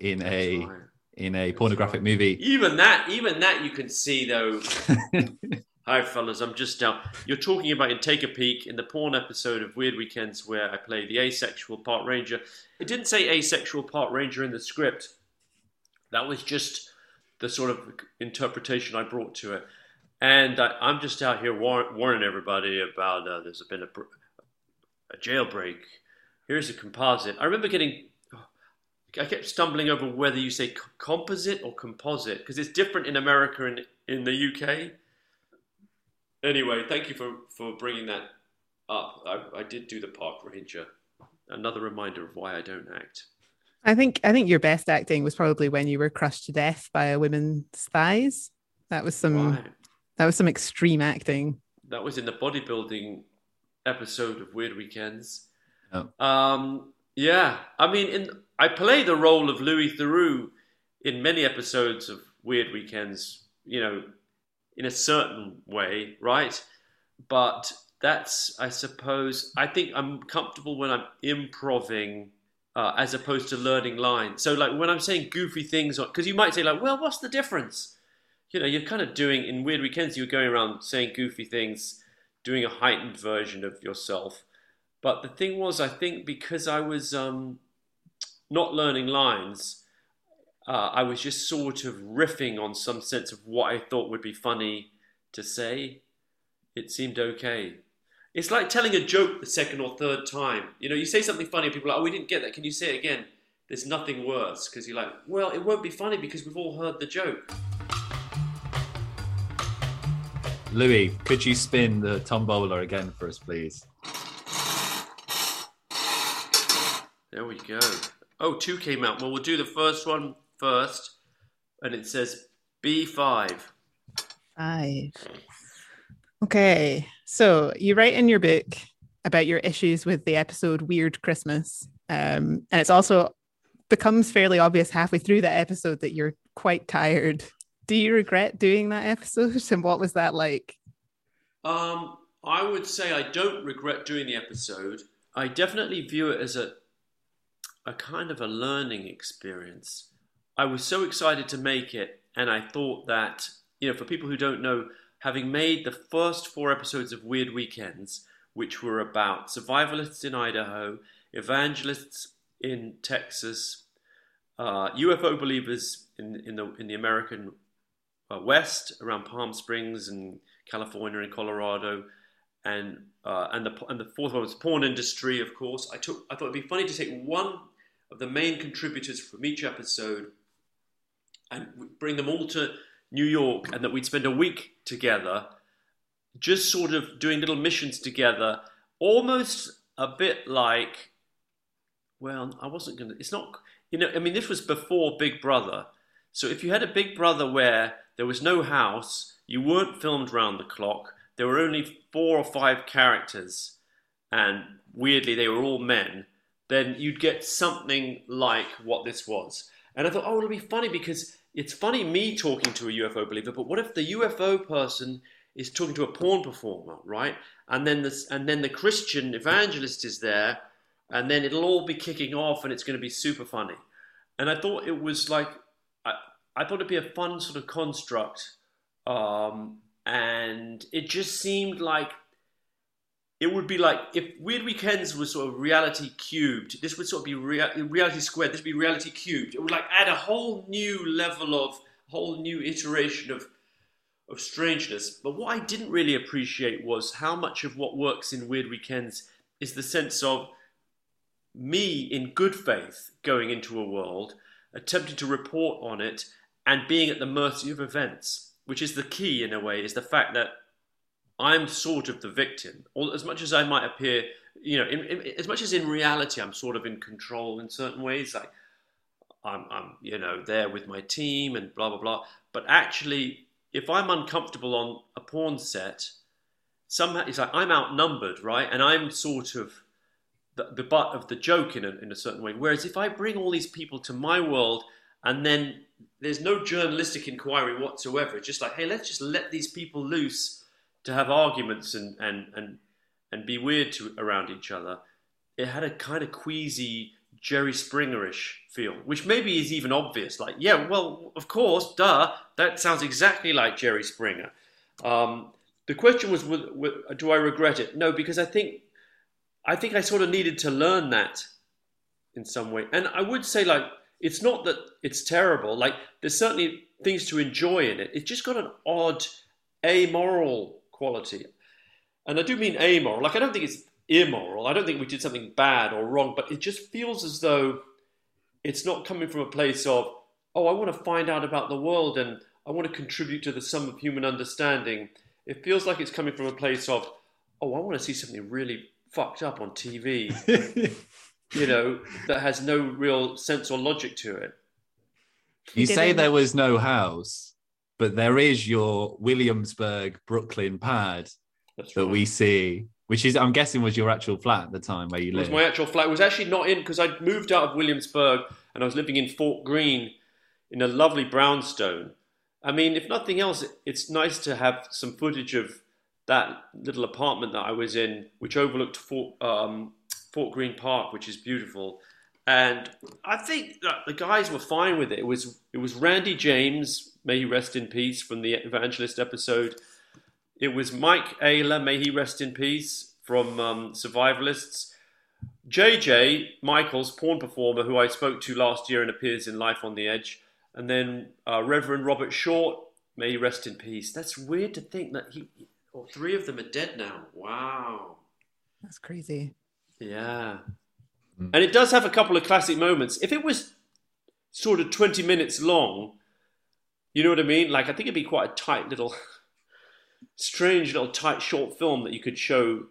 in a right. in a that's pornographic right. movie. Even that, even that, you can see though. [LAUGHS] Hi, fellas. I'm just down. You're talking about in Take a Peek in the porn episode of Weird Weekends where I play the asexual part ranger. It didn't say asexual part ranger in the script. That was just the sort of interpretation I brought to it. And I, am just out here war- warning everybody about uh, there's been a, a jailbreak. Here's a composite. I remember getting, I kept stumbling over whether you say composite or composite because it's different in America and in the UK. Anyway, thank you for, for bringing that up. I, I did do the park ranger. Another reminder of why I don't act. I think I think your best acting was probably when you were crushed to death by a woman's thighs. That was some right. That was some extreme acting. That was in the bodybuilding episode of Weird Weekends. Oh. Um, yeah, I mean, in I play the role of Louis Theroux in many episodes of Weird Weekends. You know, in a certain way, right? But that's, I suppose, I think I'm comfortable when I'm improving uh, as opposed to learning lines. So, like when I'm saying goofy things, because you might say, like, well, what's the difference? you know, you're kind of doing in Weird Weekends, you're going around saying goofy things, doing a heightened version of yourself. But the thing was, I think because I was um, not learning lines, uh, I was just sort of riffing on some sense of what I thought would be funny to say. It seemed okay. It's like telling a joke the second or third time. You know, you say something funny, and people are like, "Oh, we didn't get that. Can you say it again?" There's nothing worse because you're like, "Well, it won't be funny because we've all heard the joke." Louis, could you spin the tombola again for us, please? There we go. Oh, two came out. Well, we'll do the first one first. And it says B5. Five. Okay. So you write in your book about your issues with the episode Weird Christmas. Um, and it's also becomes fairly obvious halfway through that episode that you're quite tired do you regret doing that episode and what was that like um i would say i don't regret doing the episode i definitely view it as a a kind of a learning experience i was so excited to make it and i thought that you know, for people who don't know, having made the first four episodes of Weird Weekends, which were about survivalists in Idaho, evangelists in Texas, uh, UFO believers in, in the in the American uh, West around Palm Springs and California and Colorado, and uh, and the and the fourth one was porn industry. Of course, I took I thought it'd be funny to take one of the main contributors from each episode and bring them all to New York, and that we'd spend a week together, just sort of doing little missions together, almost a bit like. Well, I wasn't gonna. It's not. You know, I mean, this was before Big Brother. So if you had a Big Brother where there was no house, you weren't filmed round the clock, there were only four or five characters, and weirdly they were all men, then you'd get something like what this was. And I thought, oh, it'll be funny because it's funny me talking to a UFO believer, but what if the UFO person is talking to a porn performer, right? And then the and then the Christian evangelist is there, and then it'll all be kicking off, and it's going to be super funny. And I thought it was like I, I thought it'd be a fun sort of construct, um, and it just seemed like it would be like if Weird Weekends was sort of reality cubed. This would sort of be rea- reality squared. This would be reality cubed. It would like add a whole new level of, whole new iteration of, of strangeness. But what I didn't really appreciate was how much of what works in Weird Weekends is the sense of me in good faith going into a world, attempting to report on it, and being at the mercy of events. Which is the key in a way, is the fact that I'm sort of the victim. As much as I might appear, you know, in, in, as much as in reality I'm sort of in control in certain ways, like I'm, I'm, you know, there with my team and blah blah blah. But actually, if I'm uncomfortable on a porn set, somehow it's like I'm outnumbered, right? And I'm sort of the, the butt of the joke in a, in a certain way. Whereas if I bring all these people to my world and then there's no journalistic inquiry whatsoever, it's just like, hey, let's just let these people loose to have arguments and and and and be weird to around each other, it had a kind of queasy Jerry Springerish feel, which maybe is even obvious. Like, yeah, well, of course, duh, that sounds exactly like Jerry Springer. Um, the question was, do I regret it? No, because I think I think I sort of needed to learn that in some way. And I would say, like, it's not that it's terrible. Like, there's certainly things to enjoy in it. It's just got an odd amoral quality. And I do mean amoral. Like, I don't think it's immoral. I don't think we did something bad or wrong, but it just feels as though it's not coming from a place of, oh, I want to find out about the world and I want to contribute to the sum of human understanding. It feels like it's coming from a place of, oh, I want to see something really fucked up on TV, [LAUGHS] you know, that has no real sense or logic to it. You say there was no house but there is your Williamsburg Brooklyn pad That's that right. we see, which is I'm guessing was your actual flat at the time where you lived. My actual flat. It was actually not in because I'd moved out of Williamsburg and I was living in Fort Greene in a lovely brownstone. I mean, if nothing else, it's nice to have some footage of that little apartment that I was in, which overlooked Fort, um, Fort Greene Park, which is beautiful. And I think the guys were fine with it. It was it was Randy James, may he rest in peace, from the Evangelist episode. It was Mike Ayler, may he rest in peace, from um, Survivalists. JJ Michaels, porn performer, who I spoke to last year and appears in Life on the Edge. And then uh, Reverend Robert Short, may he rest in peace. That's weird to think that he, oh, three of them are dead now. Wow. That's crazy. Yeah. Mm. And it does have a couple of classic moments. If it was sort of 20 minutes long, you know what I mean? Like, I think it'd be quite a tight little, [LAUGHS] strange little tight short film that you could show,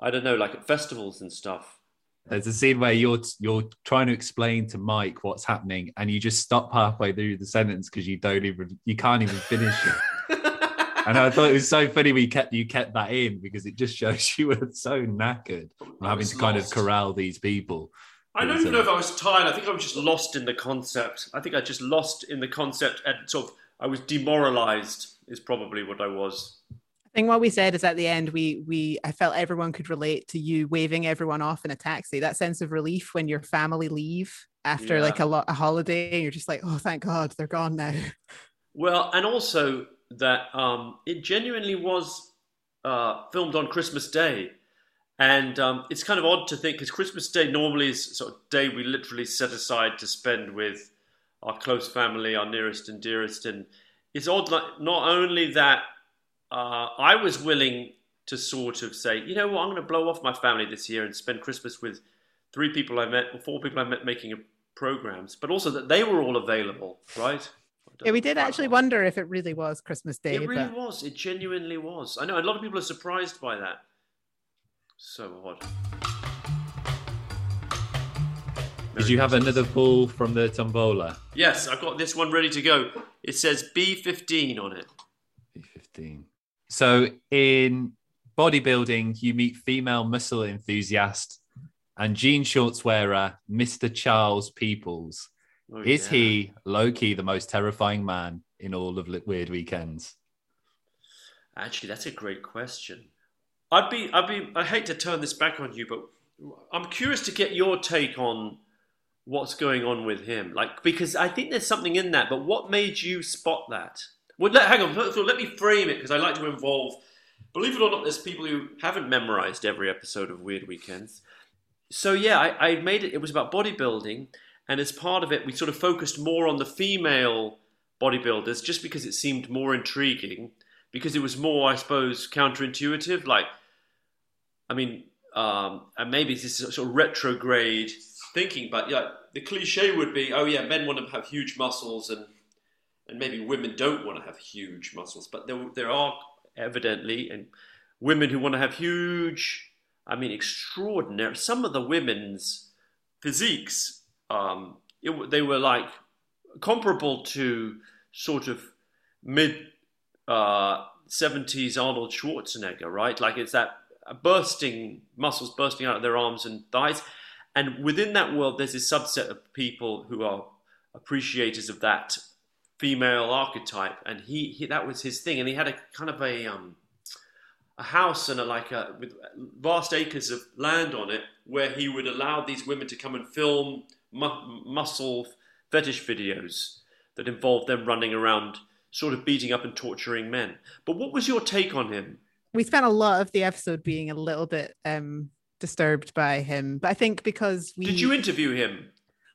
I don't know, like at festivals and stuff. There's a scene where you're you're trying to explain to Mike what's happening, and you just stop halfway through the sentence because you don't even you can't even finish it. [LAUGHS] and I thought it was so funny we kept you kept that in because it just shows [LAUGHS] you were so knackered from having to lost. kind of corral these people. I don't even know if I was tired. I think I was just lost in the concept. I think I just lost in the concept and sort of I was demoralized is probably what I was. I think what we said is at the end we we I felt everyone could relate to you waving everyone off in a taxi. That sense of relief when your family leave after yeah. like a, lo- a holiday and you're just like, oh thank God they're gone now. Well, and also that um, it genuinely was uh, filmed on Christmas Day. And um, it's kind of odd to think because Christmas Day normally is sort of day we literally set aside to spend with our close family, our nearest and dearest. And it's odd, like, not only that uh, I was willing to sort of say, you know what, I'm going to blow off my family this year and spend Christmas with three people I met, or four people I met making programs, but also that they were all available, right? Yeah, we did actually wonder if it really was Christmas Day. It really but... was. It genuinely was. I know a lot of people are surprised by that. So odd. Did you have another pull from the tombola? Yes, I've got this one ready to go. It says B15 on it. B15. So in bodybuilding, you meet female muscle enthusiast and jean shorts wearer, Mr. Charles Peoples. Oh, Is yeah. he low key the most terrifying man in all of Weird Weekends? Actually, that's a great question. I'd be, I'd be, I hate to turn this back on you, but I'm curious to get your take on what's going on with him. Like, because I think there's something in that, but what made you spot that? Well, let, hang on, so let me frame it because I like to involve, believe it or not, there's people who haven't memorized every episode of Weird Weekends. So, yeah, I, I made it, it was about bodybuilding, and as part of it, we sort of focused more on the female bodybuilders just because it seemed more intriguing, because it was more, I suppose, counterintuitive. Like, I mean, um, and maybe this is sort of retrograde thinking, but yeah, the cliche would be, oh yeah, men want to have huge muscles, and and maybe women don't want to have huge muscles, but there there are evidently and women who want to have huge, I mean, extraordinary. Some of the women's physiques, um, it, they were like comparable to sort of mid uh, 70s Arnold Schwarzenegger, right? Like it's that bursting muscles bursting out of their arms and thighs. And within that world, there's a subset of people who are appreciators of that female archetype, and he, he that was his thing. And he had a kind of a um, a house and a, like a with vast acres of land on it, where he would allow these women to come and film mu- muscle fetish videos that involved them running around, sort of beating up and torturing men. But what was your take on him? We spent a lot of the episode being a little bit um, disturbed by him. But I think because we did you interview him?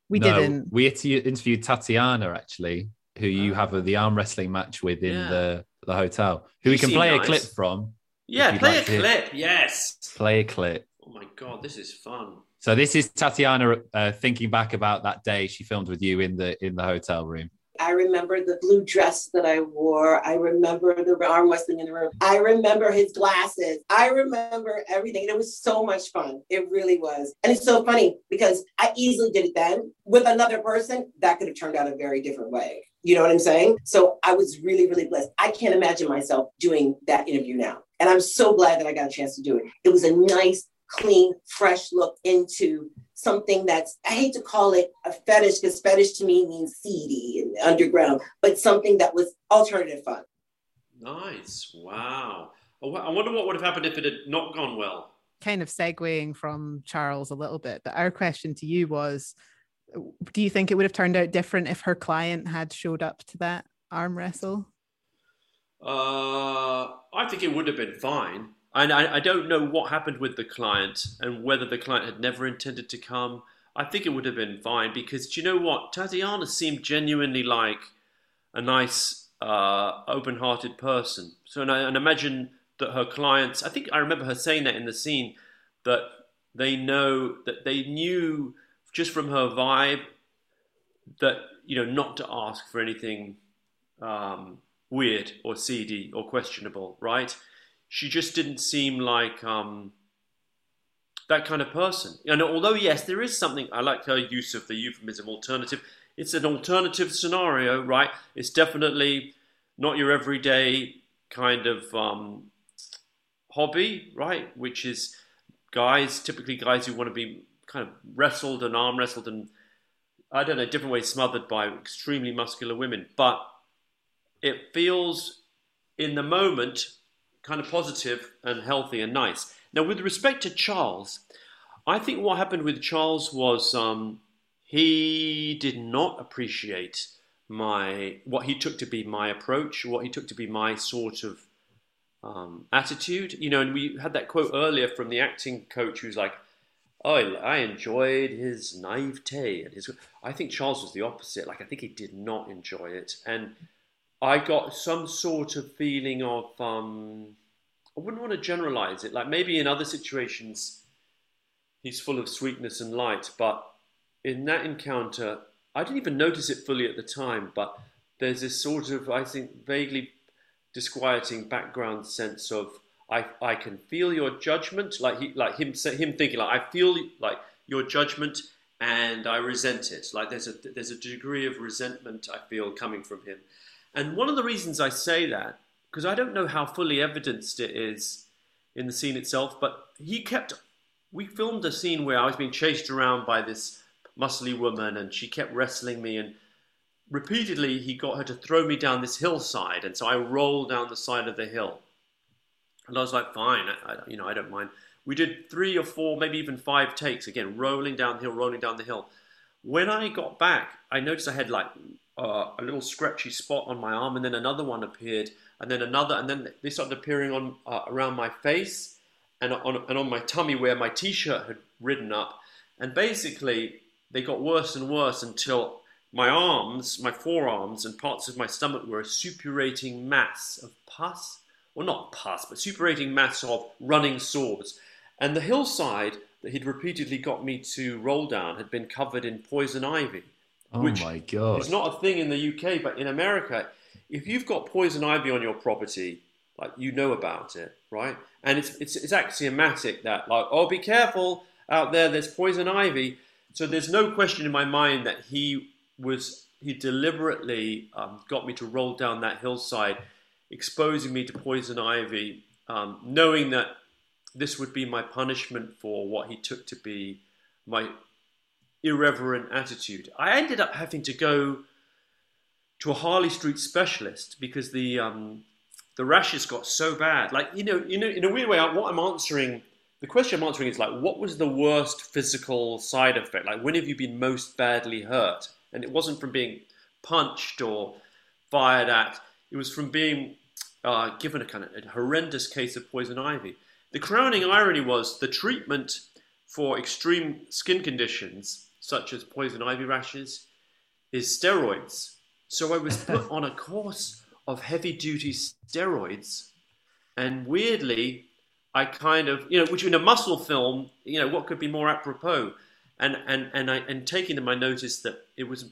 We no, didn't. We interviewed Tatiana actually, who you have a, the arm wrestling match with in yeah. the the hotel. Who we can play nice. a clip from. Yeah, play like a clip. Yes. Play a clip. Oh my god, this is fun. So this is Tatiana uh, thinking back about that day she filmed with you in the in the hotel room. I remember the blue dress that I wore. I remember the arm wrestling in the room. I remember his glasses. I remember everything. It was so much fun. It really was. And it's so funny because I easily did it then. With another person, that could have turned out a very different way. You know what I'm saying? So I was really, really blessed. I can't imagine myself doing that interview now. And I'm so glad that I got a chance to do it. It was a nice, clean, fresh look into something that's I hate to call it a fetish because fetish to me means seedy and underground, but something that was alternative fun. Nice. Wow. I wonder what would have happened if it had not gone well. Kind of segueing from Charles a little bit, but our question to you was do you think it would have turned out different if her client had showed up to that arm wrestle? Uh, I think it would have been fine. And I, I don't know what happened with the client and whether the client had never intended to come. I think it would have been fine because do you know what? Tatiana seemed genuinely like a nice, uh, open hearted person. So, and, I, and imagine that her clients, I think I remember her saying that in the scene, that they know that they knew just from her vibe that, you know, not to ask for anything um, weird or seedy or questionable, right? She just didn't seem like um, that kind of person. And although yes, there is something I like her use of the euphemism alternative. It's an alternative scenario, right? It's definitely not your everyday kind of um, hobby, right? Which is guys, typically guys who want to be kind of wrestled and arm wrestled and I don't know, different ways smothered by extremely muscular women. But it feels in the moment kind of positive and healthy and nice. Now, with respect to Charles, I think what happened with Charles was um, he did not appreciate my what he took to be my approach, what he took to be my sort of um, attitude. You know, and we had that quote earlier from the acting coach who's like, "Oh, I enjoyed his naivete and his." I think Charles was the opposite. Like, I think he did not enjoy it, and I got some sort of feeling of. Um, I wouldn't want to generalize it. Like maybe in other situations, he's full of sweetness and light, but in that encounter, I didn't even notice it fully at the time, but there's this sort of, I think, vaguely disquieting background sense of I, I can feel your judgment, like he, like him, him thinking like I feel like your judgment, and I resent it. Like there's a there's a degree of resentment I feel coming from him, and one of the reasons I say that because I don't know how fully evidenced it is in the scene itself, but he kept. We filmed a scene where I was being chased around by this muscly woman, and she kept wrestling me, and repeatedly he got her to throw me down this hillside, and so I rolled down the side of the hill, and I was like, fine, I, I, you know, I don't mind. We did three or four, maybe even five takes again, rolling down the hill, rolling down the hill. When I got back, I noticed I had like uh, a little scratchy spot on my arm, and then another one appeared, and then another, and then they started appearing on uh, around my face and on and on my tummy where my t-shirt had ridden up, and basically they got worse and worse until my arms, my forearms, and parts of my stomach were a suppurating mass of pus, well, not pus, but suppurating mass of running sores. And the hillside that he'd repeatedly got me to roll down had been covered in poison ivy. Oh my god! It's not a thing in the UK, but in America, if you've got poison ivy on your property, like you know about it, right? And it's it's, it's axiomatic that like, oh, be careful out there. There's poison ivy. So there's no question in my mind that he was he deliberately um, got me to roll down that hillside, exposing me to poison ivy, um, knowing that this would be my punishment for what he took to be my irreverent attitude. I ended up having to go to a Harley Street specialist because the um, the rashes got so bad. Like you know, you know, in a weird way, what I'm answering the question I'm answering is like, what was the worst physical side effect? Like, when have you been most badly hurt? And it wasn't from being punched or fired at. It was from being uh, given a kind of a horrendous case of poison ivy. The crowning irony was the treatment for extreme skin conditions, such as poison ivy rashes, is steroids. So I was put on a course of heavy duty steroids, and weirdly, I kind of, you know, which in a muscle film, you know, what could be more apropos? And and and I and taking them, I noticed that it was,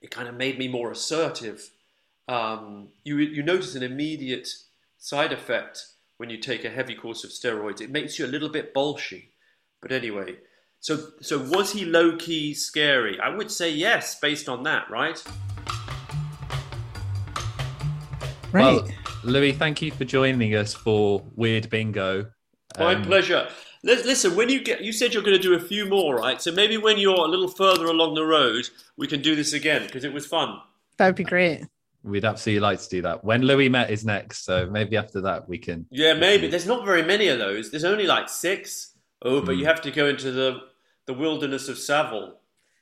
it kind of made me more assertive. Um, you you notice an immediate side effect when you take a heavy course of steroids. It makes you a little bit bolshy. But anyway, so so was he low key scary? I would say yes, based on that, right? Right. Well, Louis, thank you for joining us for Weird Bingo. My Um, pleasure. Li- Listen, when you get, you said you're going to do a few more, right? So maybe when you're a little further along the road, we can do this again because it was fun. That would be great. We'd absolutely like to do that. When Louis met is next, so maybe after that we can. Yeah, maybe. There's not very many of those. There's only like six. Oh, but Hmm. you have to go into the the wilderness of Savile.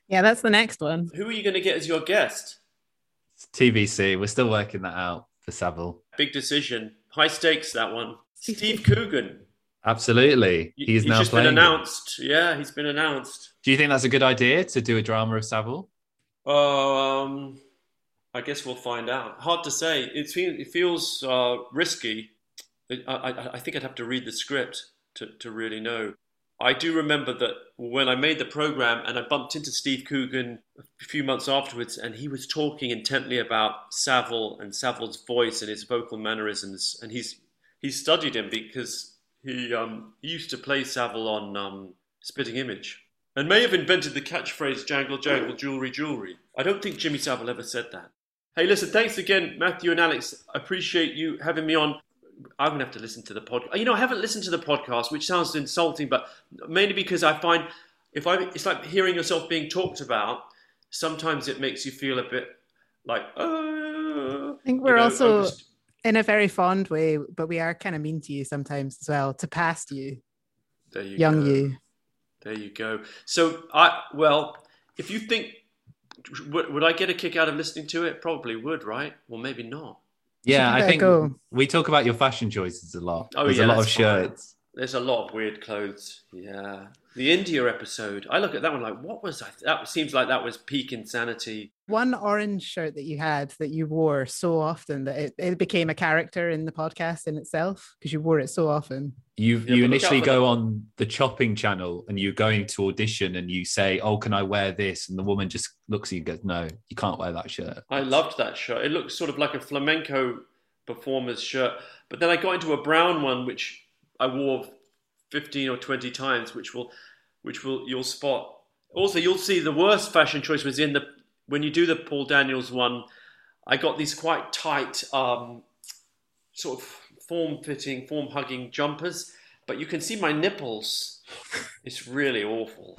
Yeah, that's the next one. Who are you going to get as your guest? TBC, we're still working that out for Savile. Big decision, high stakes. That one. Steve Coogan. Absolutely, he's he's now just been playing. it. announced. Yeah, he's been announced. Do you think that's a good idea to do a drama of Savile? Um, I guess we'll find out. Hard to say. It, it feels uh, risky. I, I, I think I'd have to read the script to, to really know. I do remember that when I made the program and I bumped into Steve Coogan a few months afterwards, and he was talking intently about Savile and Savile's voice and his vocal mannerisms, and he's he studied him because he um, he used to play Savile on um, Spitting Image and may have invented the catchphrase "jangle jangle jewelry jewelry." I don't think Jimmy Savile ever said that. Hey, listen, thanks again, Matthew and Alex. I appreciate you having me on. I'm gonna have to listen to the podcast. You know, I haven't listened to the podcast, which sounds insulting, but mainly because I find if I, it's like hearing yourself being talked about. Sometimes it makes you feel a bit like, uh, I think we're know, also in a very fond way, but we are kind of mean to you sometimes as well, to past you, there you young go. you. There you go. So I well, if you think Would, would I get a kick out of listening to it? Probably would, right? Well, maybe not. Yeah, I think go. we talk about your fashion choices a lot. Oh, There's yeah, a lot of that's fine. shirts. There's a lot of weird clothes. Yeah. The India episode. I look at that one like, what was I? That seems like that was peak insanity. One orange shirt that you had that you wore so often that it, it became a character in the podcast in itself because you wore it so often. You Yeah, you but look out initially go on the chopping channel and you're going to audition and you say, "Oh, can I wear this?" And the woman just looks at you and goes, "No, you can't wear that shirt." I loved that shirt. It looked sort of like a flamenco performer's shirt. But then I got into a brown one, which I wore 15 or 20 times, which will, which will, you'll spot. Also, you'll see the worst fashion choice was in the, when you do the Paul Daniels one, I got these quite tight, um, sort of form fitting, form hugging jumpers, but you can see my nipples. It's really awful.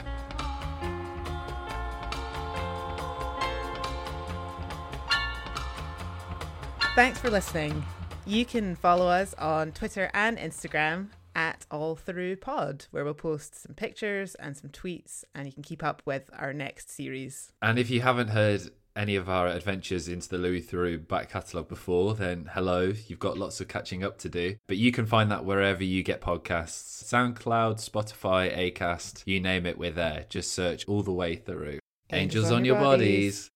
Thanks for listening. You can follow us on Twitter and Instagram at All Through Pod, where we'll post some pictures and some tweets, and you can keep up with our next series. And if you haven't heard any of our adventures into the Louis Theroux back catalogue before, then hello, you've got lots of catching up to do. But you can find that wherever you get podcasts SoundCloud, Spotify, Acast, you name it, we're there. Just search all the way through. Angels, on, your bodies.